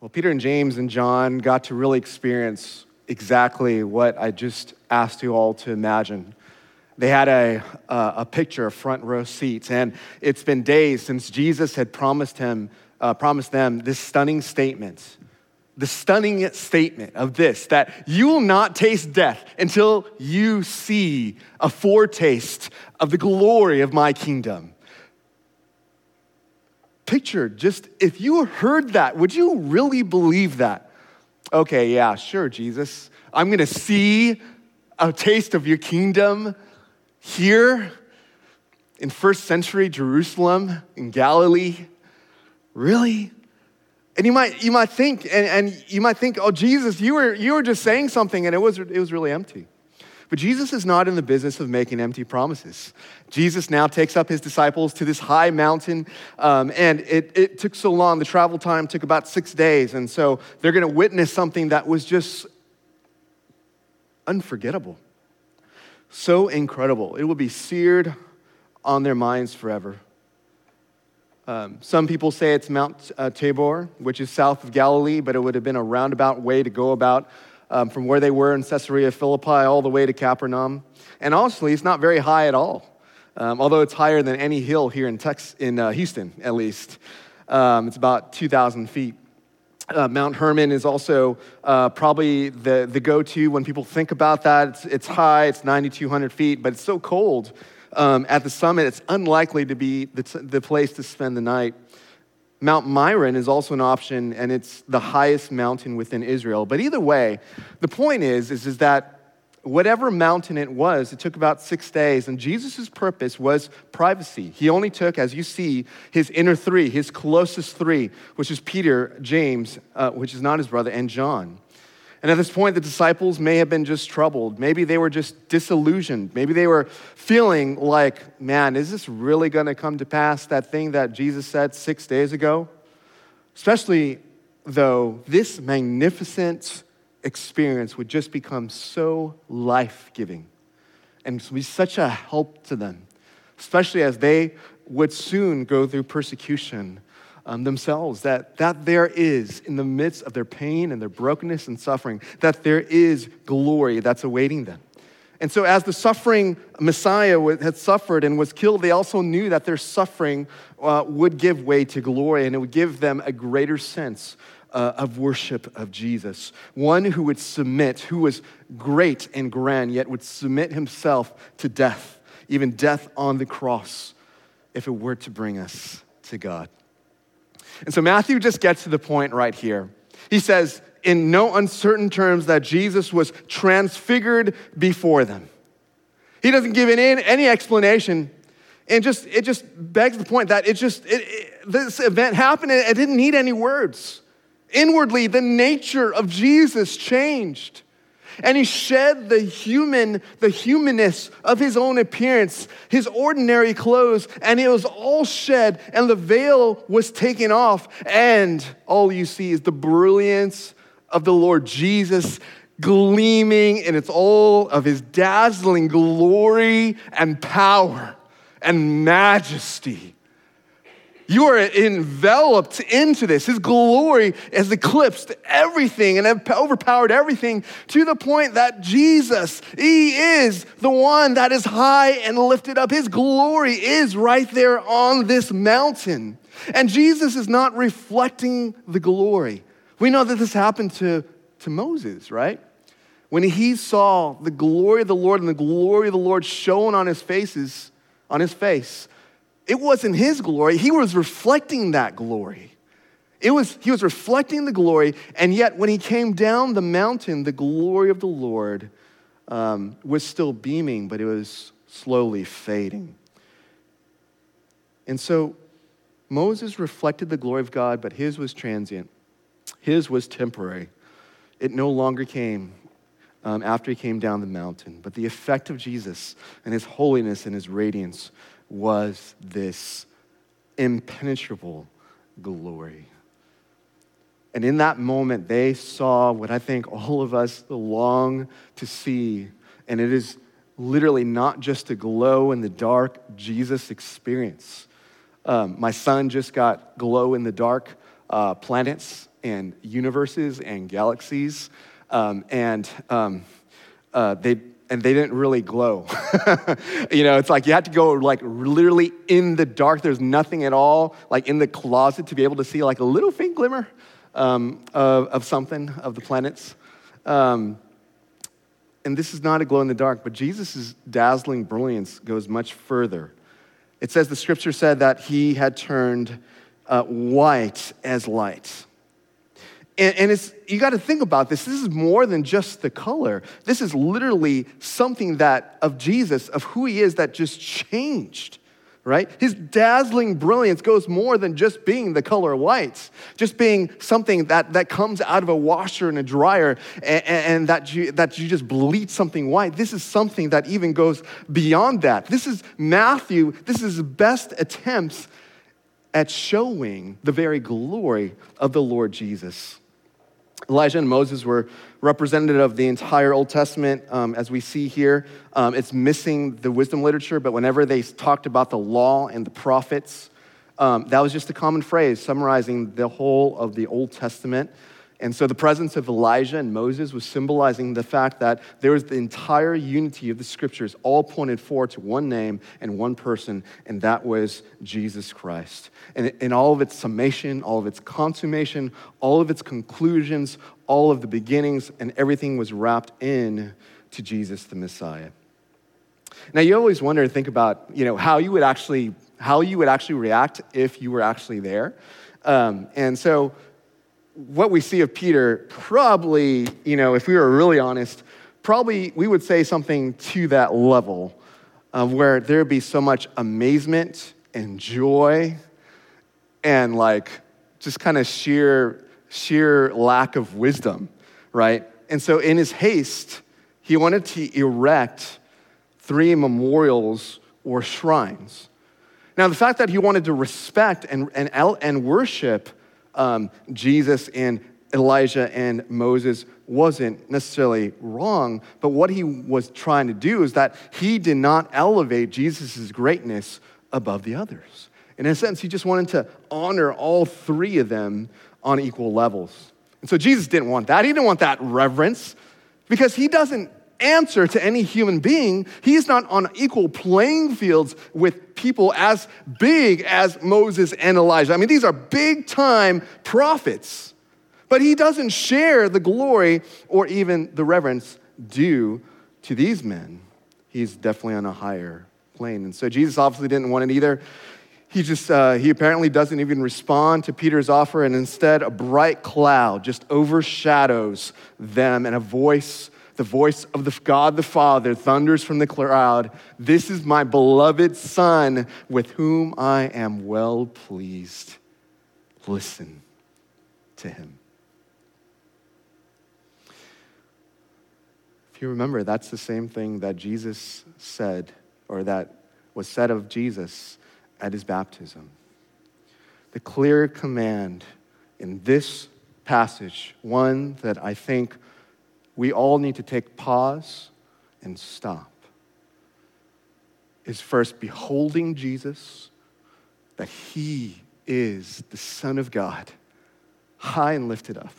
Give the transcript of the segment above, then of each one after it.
Well, Peter and James and John got to really experience exactly what I just asked you all to imagine. They had a, uh, a picture of front row seats, and it's been days since Jesus had promised, him, uh, promised them this stunning statement. The stunning statement of this that you will not taste death until you see a foretaste of the glory of my kingdom picture just if you heard that, would you really believe that? Okay, yeah, sure, Jesus. I'm going to see a taste of your kingdom here in first century Jerusalem, in Galilee. Really? And you might, you might think, and, and you might think, oh, Jesus, you were, you were just saying something and it was, it was really empty. But Jesus is not in the business of making empty promises. Jesus now takes up his disciples to this high mountain, um, and it, it took so long. The travel time took about six days, and so they're going to witness something that was just unforgettable, so incredible. It will be seared on their minds forever. Um, some people say it's Mount uh, Tabor, which is south of Galilee, but it would have been a roundabout way to go about um, from where they were in Caesarea Philippi all the way to Capernaum. And honestly, it's not very high at all, um, although it's higher than any hill here in, Tex- in uh, Houston, at least. Um, it's about 2,000 feet. Uh, Mount Hermon is also uh, probably the, the go to when people think about that. It's, it's high, it's 9,200 feet, but it's so cold um, at the summit, it's unlikely to be the, t- the place to spend the night. Mount Meron is also an option, and it's the highest mountain within Israel. But either way, the point is, is, is that whatever mountain it was, it took about six days, and Jesus' purpose was privacy. He only took, as you see, his inner three, his closest three, which is Peter, James, uh, which is not his brother, and John. And at this point, the disciples may have been just troubled. Maybe they were just disillusioned. Maybe they were feeling like, man, is this really going to come to pass, that thing that Jesus said six days ago? Especially though this magnificent experience would just become so life giving and be such a help to them, especially as they would soon go through persecution um, themselves, that, that there is, in the midst of their pain and their brokenness and suffering, that there is glory that's awaiting them. And so, as the suffering Messiah had suffered and was killed, they also knew that their suffering uh, would give way to glory and it would give them a greater sense uh, of worship of Jesus. One who would submit, who was great and grand, yet would submit himself to death, even death on the cross, if it were to bring us to God. And so Matthew just gets to the point right here. He says, in no uncertain terms, that Jesus was transfigured before them. He doesn't give any, any explanation. And just, it just begs the point that it just, it, it, this event happened and it didn't need any words. Inwardly, the nature of Jesus changed and he shed the human, the humanness of his own appearance, his ordinary clothes, and it was all shed, and the veil was taken off, and all you see is the brilliance of the Lord Jesus gleaming in its all of his dazzling glory and power and majesty. You are enveloped into this. His glory has eclipsed everything and overpowered everything to the point that Jesus, He is the one that is high and lifted up. His glory is right there on this mountain. And Jesus is not reflecting the glory. We know that this happened to, to Moses, right? When he saw the glory of the Lord and the glory of the Lord shone on his faces, on his face, it wasn't his glory, he was reflecting that glory. It was, he was reflecting the glory, and yet when he came down the mountain, the glory of the Lord um, was still beaming, but it was slowly fading. And so Moses reflected the glory of God, but his was transient, his was temporary. It no longer came um, after he came down the mountain. But the effect of Jesus and his holiness and his radiance was this impenetrable glory. And in that moment, they saw what I think all of us long to see. And it is literally not just a glow in the dark Jesus experience. Um, my son just got glow in the dark uh, planets and universes and galaxies. Um, and um, uh, they and they didn't really glow. you know, it's like you had to go like literally in the dark. There's nothing at all, like in the closet, to be able to see like a little faint glimmer um, of, of something of the planets. Um, and this is not a glow in the dark, but Jesus' dazzling brilliance goes much further. It says the scripture said that he had turned uh, white as light. And, and it's, you got to think about this. This is more than just the color. This is literally something that of Jesus, of who he is, that just changed, right? His dazzling brilliance goes more than just being the color white, just being something that, that comes out of a washer and a dryer and, and that, you, that you just bleach something white. This is something that even goes beyond that. This is Matthew, this is best attempts at showing the very glory of the Lord Jesus. Elijah and Moses were representative of the entire Old Testament, um, as we see here. Um, it's missing the wisdom literature, but whenever they talked about the law and the prophets, um, that was just a common phrase summarizing the whole of the Old Testament. And so the presence of Elijah and Moses was symbolizing the fact that there was the entire unity of the scriptures, all pointed forward to one name and one person, and that was Jesus Christ. And in all of its summation, all of its consummation, all of its conclusions, all of the beginnings, and everything was wrapped in to Jesus the Messiah. Now you always wonder and think about, you know, how you would actually how you would actually react if you were actually there. Um, and so what we see of Peter, probably, you know, if we were really honest, probably we would say something to that level of where there would be so much amazement and joy and like just kind of sheer, sheer lack of wisdom, right? And so in his haste, he wanted to erect three memorials or shrines. Now, the fact that he wanted to respect and, and, and worship um, Jesus and Elijah and Moses wasn't necessarily wrong, but what he was trying to do is that he did not elevate Jesus' greatness above the others. In a sense, he just wanted to honor all three of them on equal levels. And so Jesus didn't want that. He didn't want that reverence because he doesn't answer to any human being. He's not on equal playing fields with people as big as Moses and Elijah. I mean, these are big time prophets, but he doesn't share the glory or even the reverence due to these men. He's definitely on a higher plane. And so Jesus obviously didn't want it either. He just, uh, he apparently doesn't even respond to Peter's offer, and instead, a bright cloud just overshadows them, and a voice the voice of the God the Father thunders from the cloud This is my beloved Son with whom I am well pleased. Listen to him. If you remember, that's the same thing that Jesus said, or that was said of Jesus at his baptism. The clear command in this passage, one that I think we all need to take pause and stop is first beholding Jesus, that he is the Son of God, high and lifted up.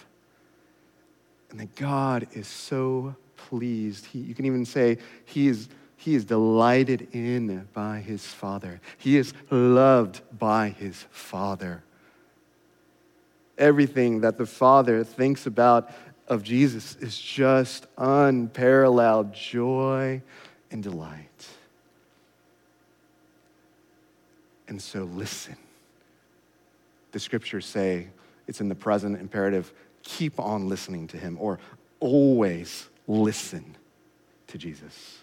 And that God is so pleased. He, you can even say he is, he is delighted in by his Father. He is loved by his Father. Everything that the Father thinks about of Jesus is just unparalleled joy and delight. And so listen. The scriptures say it's in the present imperative keep on listening to him or always listen to Jesus.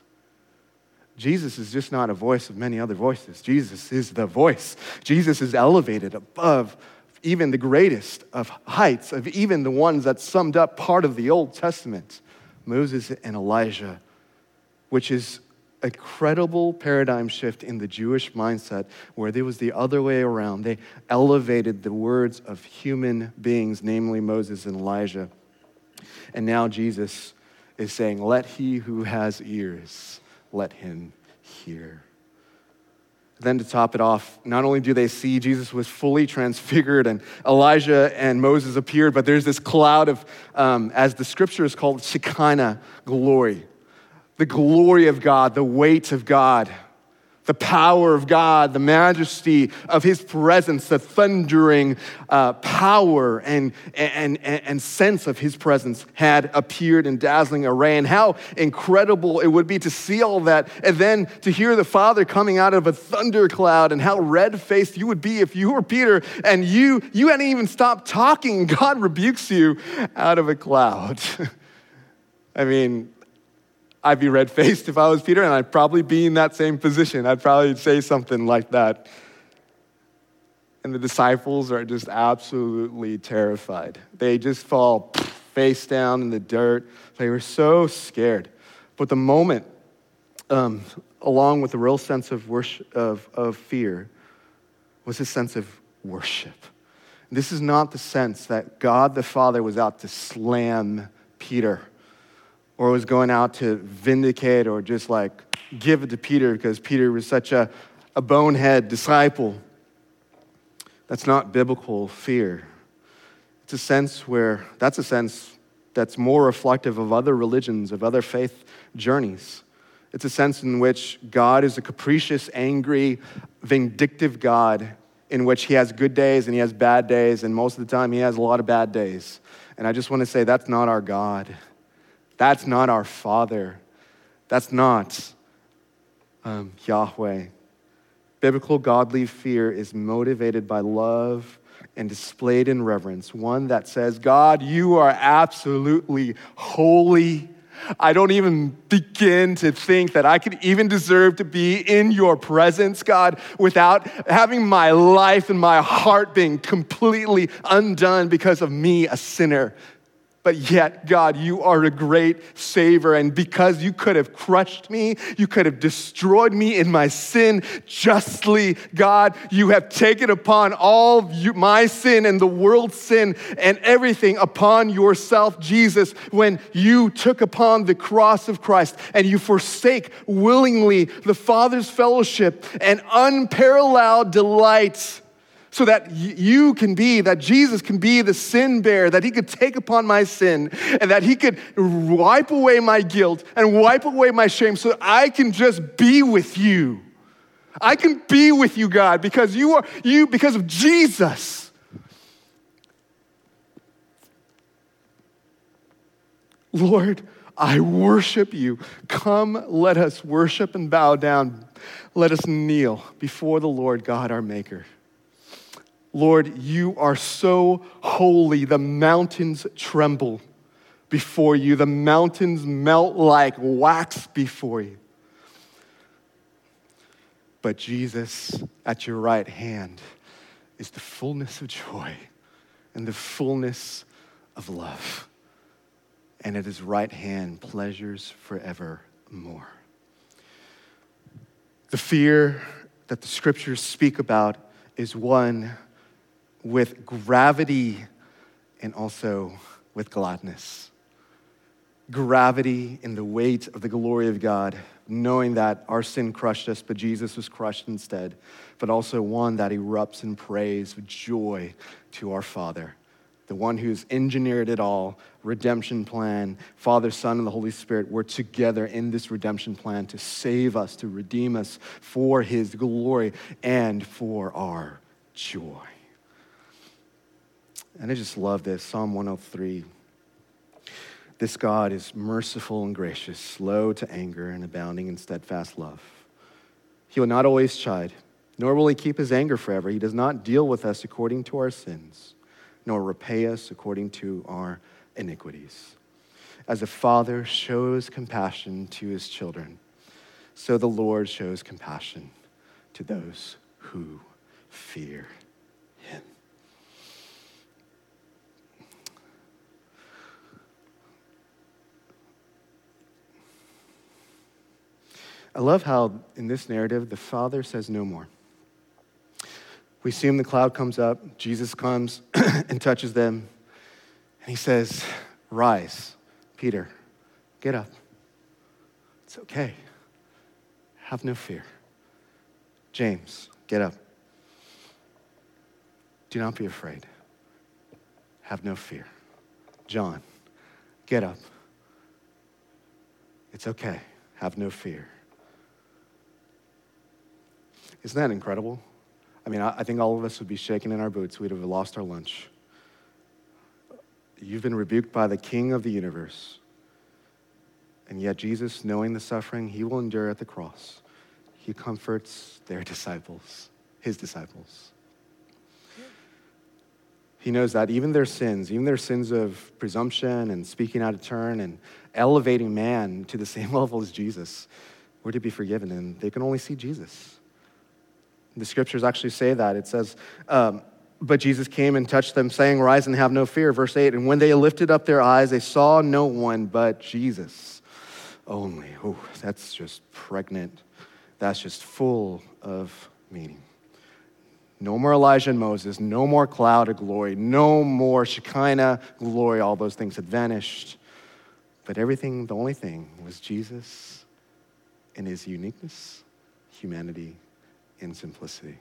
Jesus is just not a voice of many other voices. Jesus is the voice. Jesus is elevated above even the greatest of heights, of even the ones that summed up part of the Old Testament, Moses and Elijah, which is a credible paradigm shift in the Jewish mindset where there was the other way around. They elevated the words of human beings, namely Moses and Elijah. And now Jesus is saying, Let he who has ears, let him hear. Then, to top it off, not only do they see Jesus was fully transfigured and Elijah and Moses appeared, but there's this cloud of, um, as the scripture is called, Shekinah glory. The glory of God, the weight of God the power of God, the majesty of His presence, the thundering uh, power and, and, and, and sense of His presence had appeared in dazzling array. And how incredible it would be to see all that and then to hear the Father coming out of a thundercloud and how red faced you would be if you were Peter and you, you hadn't even stopped talking. God rebukes you out of a cloud. I mean, I'd be red faced if I was Peter, and I'd probably be in that same position. I'd probably say something like that. And the disciples are just absolutely terrified. They just fall face down in the dirt. They were so scared. But the moment, um, along with the real sense of, worship, of, of fear, was a sense of worship. This is not the sense that God the Father was out to slam Peter or was going out to vindicate or just like give it to Peter because Peter was such a, a bonehead disciple. That's not biblical fear. It's a sense where, that's a sense that's more reflective of other religions, of other faith journeys. It's a sense in which God is a capricious, angry, vindictive God in which he has good days and he has bad days, and most of the time he has a lot of bad days. And I just want to say that's not our God. That's not our Father. That's not um, Yahweh. Biblical godly fear is motivated by love and displayed in reverence. One that says, God, you are absolutely holy. I don't even begin to think that I could even deserve to be in your presence, God, without having my life and my heart being completely undone because of me, a sinner. But yet, God, you are a great saver. And because you could have crushed me, you could have destroyed me in my sin justly, God, you have taken upon all my sin and the world's sin and everything upon yourself, Jesus, when you took upon the cross of Christ and you forsake willingly the Father's fellowship and unparalleled delight so that you can be, that Jesus can be the sin bearer, that he could take upon my sin, and that he could wipe away my guilt and wipe away my shame so that I can just be with you. I can be with you, God, because you are you, because of Jesus. Lord, I worship you. Come, let us worship and bow down. Let us kneel before the Lord God, our Maker. Lord, you are so holy. The mountains tremble before you, the mountains melt like wax before you. But Jesus, at your right hand, is the fullness of joy and the fullness of love. And at his right hand, pleasures forevermore. The fear that the scriptures speak about is one with gravity and also with gladness. Gravity in the weight of the glory of God, knowing that our sin crushed us, but Jesus was crushed instead, but also one that erupts in praise with joy to our Father, the one who's engineered it all, redemption plan, Father, Son, and the Holy Spirit were together in this redemption plan to save us, to redeem us for His glory and for our joy. And I just love this Psalm 103. This God is merciful and gracious, slow to anger, and abounding in steadfast love. He will not always chide, nor will he keep his anger forever. He does not deal with us according to our sins, nor repay us according to our iniquities. As a father shows compassion to his children, so the Lord shows compassion to those who fear I love how in this narrative, the Father says no more. We see him, the cloud comes up, Jesus comes and touches them, and he says, Rise, Peter, get up. It's okay. Have no fear. James, get up. Do not be afraid. Have no fear. John, get up. It's okay. Have no fear. Isn't that incredible? I mean, I think all of us would be shaking in our boots. We'd have lost our lunch. You've been rebuked by the King of the universe. And yet, Jesus, knowing the suffering he will endure at the cross, he comforts their disciples, his disciples. He knows that even their sins, even their sins of presumption and speaking out of turn and elevating man to the same level as Jesus, were to be forgiven, and they can only see Jesus. The scriptures actually say that. It says, um, but Jesus came and touched them, saying, Rise and have no fear. Verse 8. And when they lifted up their eyes, they saw no one but Jesus only. Oh, that's just pregnant. That's just full of meaning. No more Elijah and Moses, no more cloud of glory, no more Shekinah glory. All those things had vanished. But everything, the only thing was Jesus in his uniqueness, humanity, and simplicity.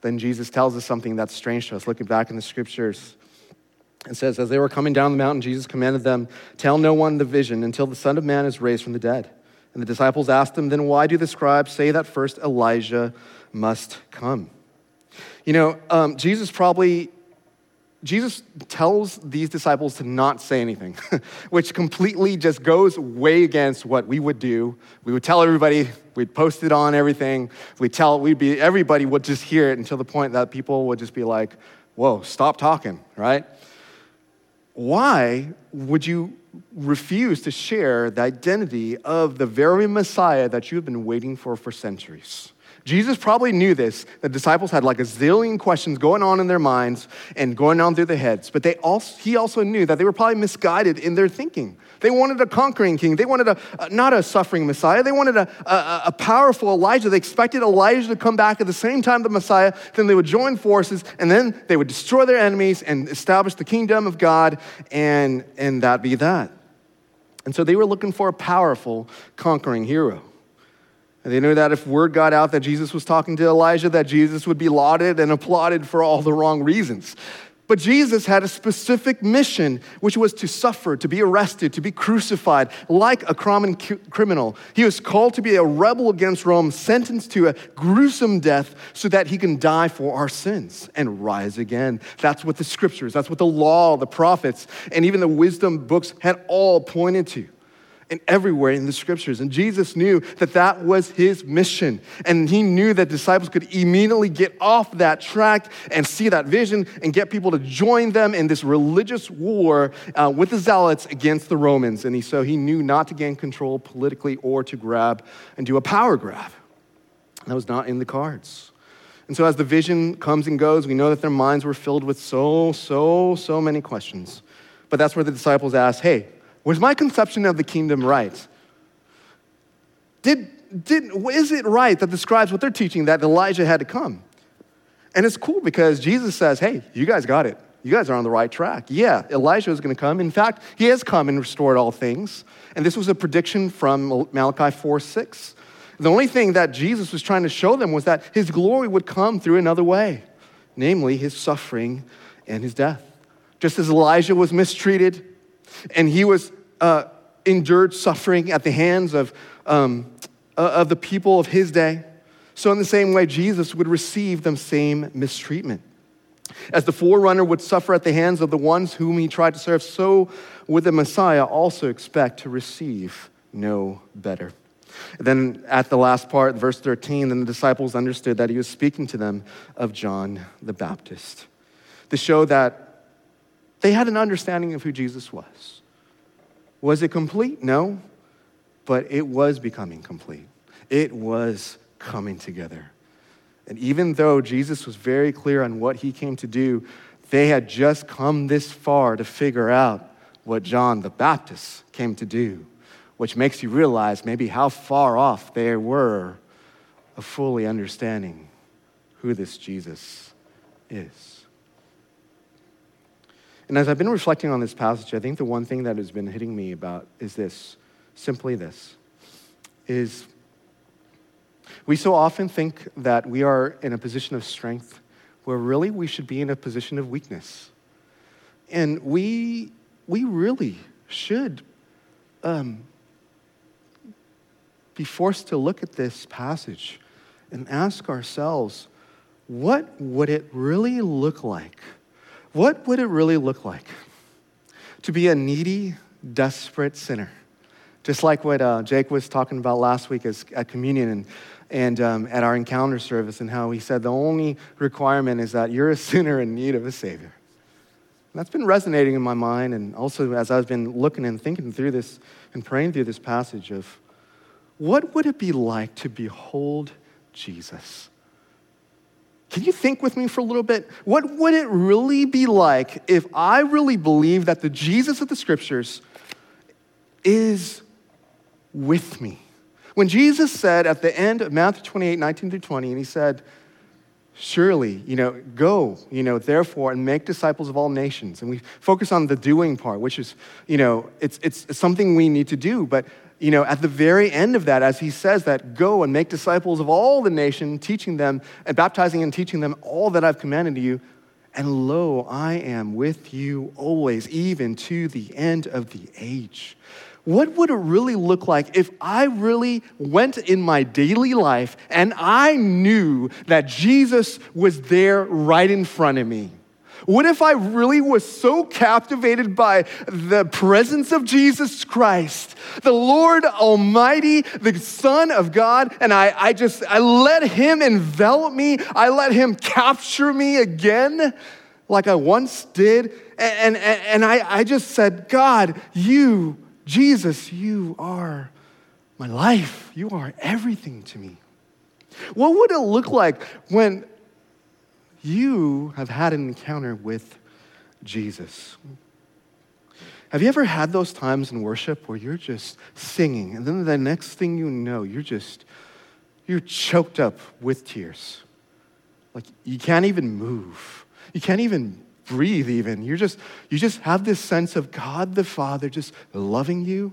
Then Jesus tells us something that's strange to us. Looking back in the scriptures, it says, As they were coming down the mountain, Jesus commanded them, Tell no one the vision until the Son of Man is raised from the dead. And the disciples asked him, Then why do the scribes say that first Elijah must come. You know, um, Jesus probably Jesus tells these disciples to not say anything, which completely just goes way against what we would do. We would tell everybody, we'd post it on everything. We'd tell, we'd be, everybody would just hear it until the point that people would just be like, whoa, stop talking, right? Why would you refuse to share the identity of the very Messiah that you've been waiting for for centuries? Jesus probably knew this. The disciples had like a zillion questions going on in their minds and going on through their heads, but they also, he also knew that they were probably misguided in their thinking. They wanted a conquering king. They wanted a, not a suffering Messiah. They wanted a, a, a, powerful Elijah. They expected Elijah to come back at the same time the Messiah. Then they would join forces, and then they would destroy their enemies and establish the kingdom of God, and, and that be that. And so they were looking for a powerful conquering hero. And they knew that if word got out that Jesus was talking to Elijah, that Jesus would be lauded and applauded for all the wrong reasons. But Jesus had a specific mission, which was to suffer, to be arrested, to be crucified like a common criminal. He was called to be a rebel against Rome, sentenced to a gruesome death so that he can die for our sins and rise again. That's what the scriptures, that's what the law, the prophets, and even the wisdom books had all pointed to and everywhere in the scriptures. And Jesus knew that that was his mission. And he knew that disciples could immediately get off that track and see that vision and get people to join them in this religious war uh, with the zealots against the Romans. And he, so he knew not to gain control politically or to grab and do a power grab. That was not in the cards. And so, as the vision comes and goes, we know that their minds were filled with so, so, so many questions. But that's where the disciples asked, hey, was my conception of the kingdom right? Did, did, is it right that the scribes, what they're teaching, that Elijah had to come? And it's cool because Jesus says, hey, you guys got it. You guys are on the right track. Yeah, Elijah is going to come. In fact, he has come and restored all things. And this was a prediction from Malachi 4 6. The only thing that Jesus was trying to show them was that his glory would come through another way, namely his suffering and his death. Just as Elijah was mistreated and he was uh, endured suffering at the hands of, um, uh, of the people of his day, so in the same way, Jesus would receive the same mistreatment. As the forerunner would suffer at the hands of the ones whom he tried to serve, so would the Messiah also expect to receive no better. then at the last part, verse 13, then the disciples understood that he was speaking to them of John the Baptist to show that they had an understanding of who Jesus was. Was it complete? No, but it was becoming complete. It was coming together. And even though Jesus was very clear on what he came to do, they had just come this far to figure out what John the Baptist came to do, which makes you realize maybe how far off they were of fully understanding who this Jesus is. And as I've been reflecting on this passage, I think the one thing that has been hitting me about is this simply this is We so often think that we are in a position of strength where really we should be in a position of weakness. And we, we really should um, be forced to look at this passage and ask ourselves what would it really look like? What would it really look like to be a needy, desperate sinner? Just like what uh, Jake was talking about last week as, at communion and, and um, at our encounter service, and how he said the only requirement is that you're a sinner in need of a Savior. And that's been resonating in my mind, and also as I've been looking and thinking through this and praying through this passage of what would it be like to behold Jesus? Can you think with me for a little bit? What would it really be like if I really believe that the Jesus of the scriptures is with me? When Jesus said at the end of Matthew 28, 19 through 20, and he said, Surely, you know, go, you know, therefore, and make disciples of all nations. And we focus on the doing part, which is, you know, it's, it's something we need to do. But you know, at the very end of that, as he says that, go and make disciples of all the nation, teaching them and baptizing and teaching them all that I've commanded you. And lo, I am with you always, even to the end of the age. What would it really look like if I really went in my daily life and I knew that Jesus was there right in front of me? What if I really was so captivated by the presence of Jesus Christ, the Lord Almighty, the Son of God, and I, I just, I let Him envelop me, I let Him capture me again like I once did. And, and, and I, I just said, God, you, Jesus, you are my life. You are everything to me. What would it look like when you have had an encounter with Jesus. Have you ever had those times in worship where you're just singing and then the next thing you know, you're just, you're choked up with tears? Like you can't even move. You can't even breathe even. You're just, you just have this sense of God the Father just loving you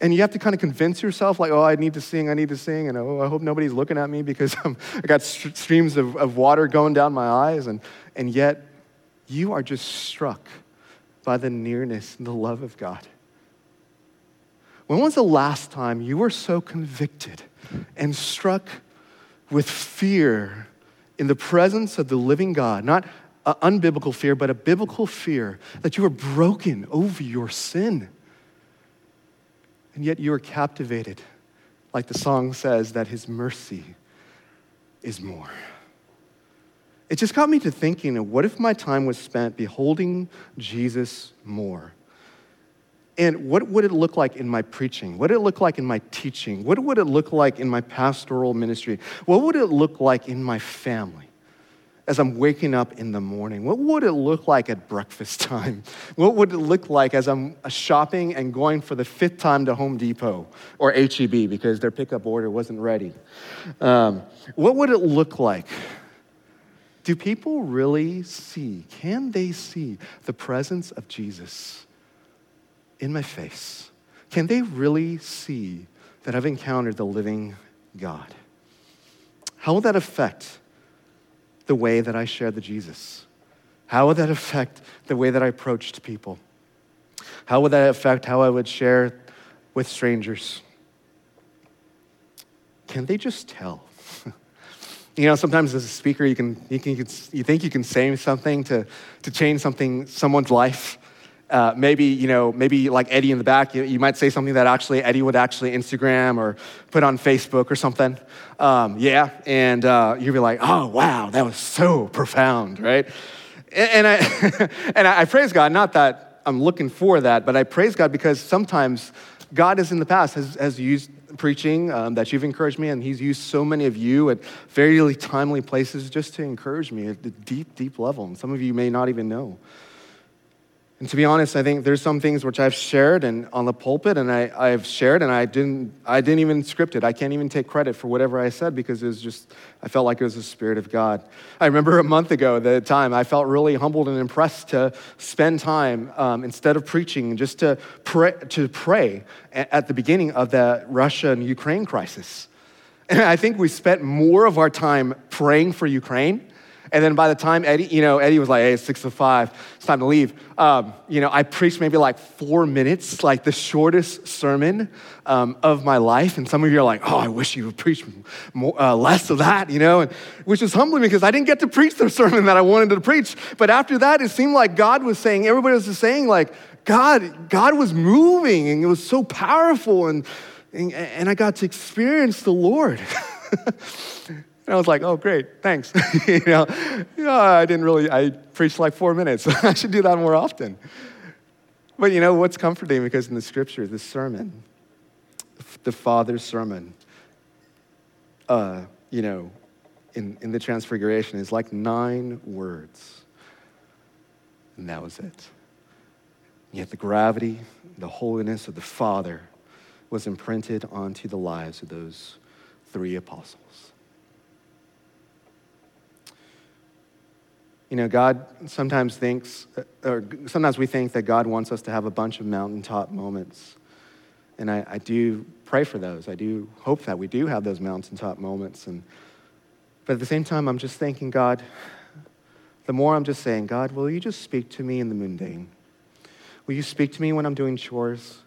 and you have to kind of convince yourself, like, oh, I need to sing, I need to sing, and oh, I hope nobody's looking at me because I'm, I got st- streams of, of water going down my eyes. And, and yet, you are just struck by the nearness and the love of God. When was the last time you were so convicted and struck with fear in the presence of the living God? Not an unbiblical fear, but a biblical fear that you are broken over your sin and yet you are captivated, like the song says, that his mercy is more. It just got me to thinking what if my time was spent beholding Jesus more? And what would it look like in my preaching? What would it look like in my teaching? What would it look like in my pastoral ministry? What would it look like in my family? As I'm waking up in the morning? What would it look like at breakfast time? What would it look like as I'm shopping and going for the fifth time to Home Depot or HEB because their pickup order wasn't ready? Um, what would it look like? Do people really see, can they see the presence of Jesus in my face? Can they really see that I've encountered the living God? How will that affect the way that I share the Jesus? How would that affect the way that I approached people? How would that affect how I would share with strangers? Can they just tell? you know, sometimes as a speaker, you, can, you, can, you think you can say something to, to change something, someone's life. Uh, maybe, you know, maybe like Eddie in the back, you, you, might say something that actually Eddie would actually Instagram or put on Facebook or something. Um, yeah, and uh, you'd be like, oh, wow, that was so profound, right? And, and I, and I praise God, not that I'm looking for that, but I praise God because sometimes God has in the past has, has used preaching um, that you've encouraged me, and He's used so many of you at very timely places just to encourage me at a deep, deep level. And some of you may not even know. And to be honest, I think there's some things which I've shared and on the pulpit and I, I've shared and I didn't, I didn't even script it. I can't even take credit for whatever I said because it was just, I felt like it was the Spirit of God. I remember a month ago, the time, I felt really humbled and impressed to spend time um, instead of preaching, just to pray, to pray at the beginning of the Russia and Ukraine crisis. And I think we spent more of our time praying for Ukraine. And then by the time Eddie, you know, Eddie was like, hey, it's six to five, it's time to leave. Um, you know, I preached maybe like four minutes, like the shortest sermon um, of my life. And some of you are like, oh, I wish you would preach more, uh, less of that, you know, and, which is humbling because I didn't get to preach the sermon that I wanted to preach. But after that, it seemed like God was saying, everybody was just saying, like, God, God was moving and it was so powerful. And, and, and I got to experience the Lord. And I was like, oh, great, thanks. you know, I didn't really, I preached like four minutes. I should do that more often. But you know what's comforting? Because in the scripture, the sermon, the Father's sermon, uh, you know, in, in the Transfiguration is like nine words. And that was it. Yet the gravity, the holiness of the Father was imprinted onto the lives of those three apostles. You know, God sometimes thinks, uh, or sometimes we think that God wants us to have a bunch of mountaintop moments. And I, I do pray for those. I do hope that we do have those mountaintop moments. And, but at the same time, I'm just thanking God, the more I'm just saying, God, will you just speak to me in the mundane? Will you speak to me when I'm doing chores?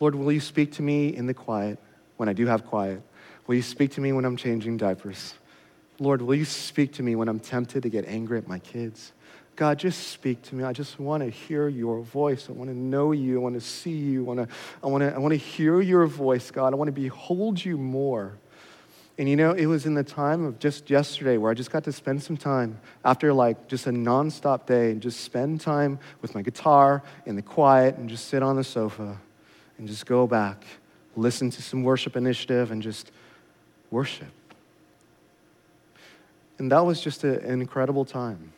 Lord, will you speak to me in the quiet, when I do have quiet? Will you speak to me when I'm changing diapers? Lord, will you speak to me when I'm tempted to get angry at my kids? God, just speak to me. I just want to hear your voice. I want to know you. I want to see you. I want to, I want to, I want to hear your voice, God. I want to behold you more. And you know, it was in the time of just yesterday where I just got to spend some time after like just a nonstop day and just spend time with my guitar in the quiet and just sit on the sofa and just go back, listen to some worship initiative and just worship. And that was just a, an incredible time.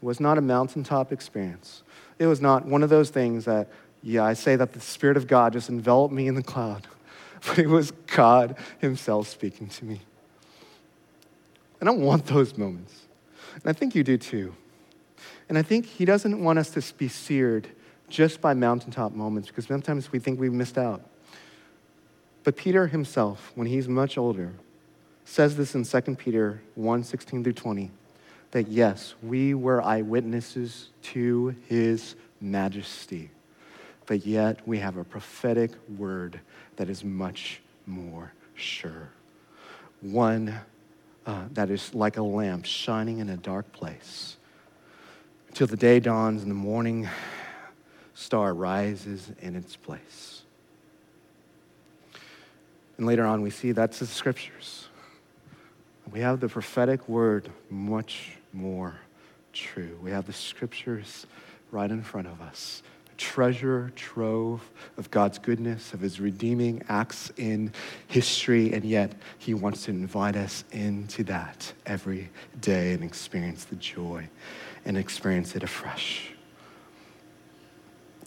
It was not a mountaintop experience. It was not one of those things that, yeah, I say that the Spirit of God just enveloped me in the cloud, but it was God Himself speaking to me. And I want those moments. And I think you do too. And I think He doesn't want us to be seared just by mountaintop moments because sometimes we think we've missed out. But Peter himself, when he's much older, says this in 2 Peter 1 16 through 20 that yes, we were eyewitnesses to his majesty, but yet we have a prophetic word that is much more sure. One uh, that is like a lamp shining in a dark place till the day dawns and the morning star rises in its place. And later on, we see that's the scriptures. We have the prophetic word much more true. We have the scriptures right in front of us. A treasure trove of God's goodness, of his redeeming acts in history, and yet he wants to invite us into that every day and experience the joy and experience it afresh.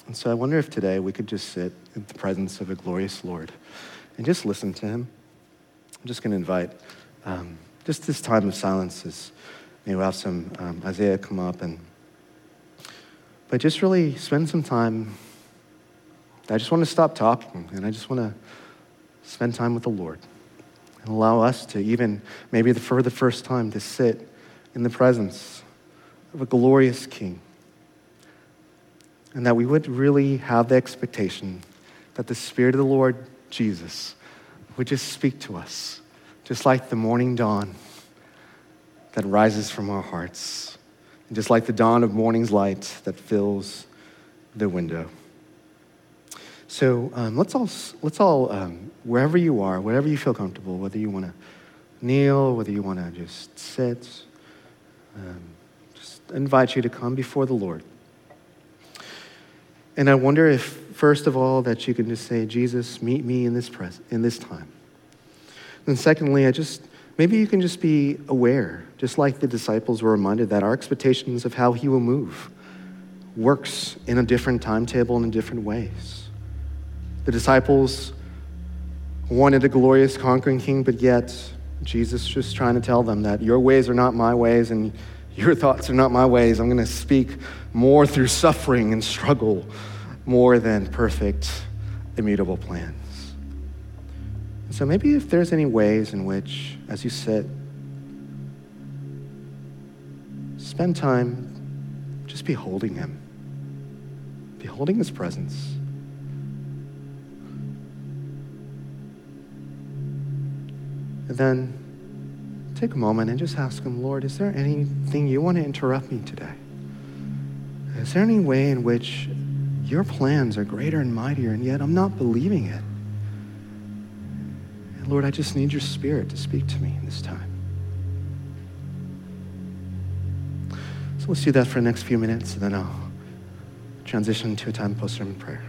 And so I wonder if today we could just sit in the presence of a glorious Lord and just listen to him. I'm just going to invite. Um, just this time of silence is maybe we'll have some um, Isaiah come up and but just really spend some time. I just want to stop talking and I just want to spend time with the Lord and allow us to even maybe for the first time to sit in the presence of a glorious King. And that we would really have the expectation that the Spirit of the Lord Jesus would just speak to us just like the morning dawn that rises from our hearts, and just like the dawn of morning's light that fills the window. So um, let's all, let's all um, wherever you are, wherever you feel comfortable, whether you want to kneel, whether you want to just sit, um, just invite you to come before the Lord. And I wonder if, first of all, that you can just say, Jesus, meet me in this, pres- in this time. And secondly, I just, maybe you can just be aware, just like the disciples were reminded that our expectations of how he will move works in a different timetable and in different ways. The disciples wanted a glorious conquering king, but yet Jesus just trying to tell them that your ways are not my ways and your thoughts are not my ways. I'm going to speak more through suffering and struggle more than perfect, immutable plans. So maybe if there's any ways in which, as you sit, spend time just beholding Him, beholding His presence. And then take a moment and just ask Him, Lord, is there anything you want to interrupt me today? Is there any way in which your plans are greater and mightier, and yet I'm not believing it? Lord, I just need your spirit to speak to me in this time. So let's do that for the next few minutes, and then I'll transition to a time post sermon prayer.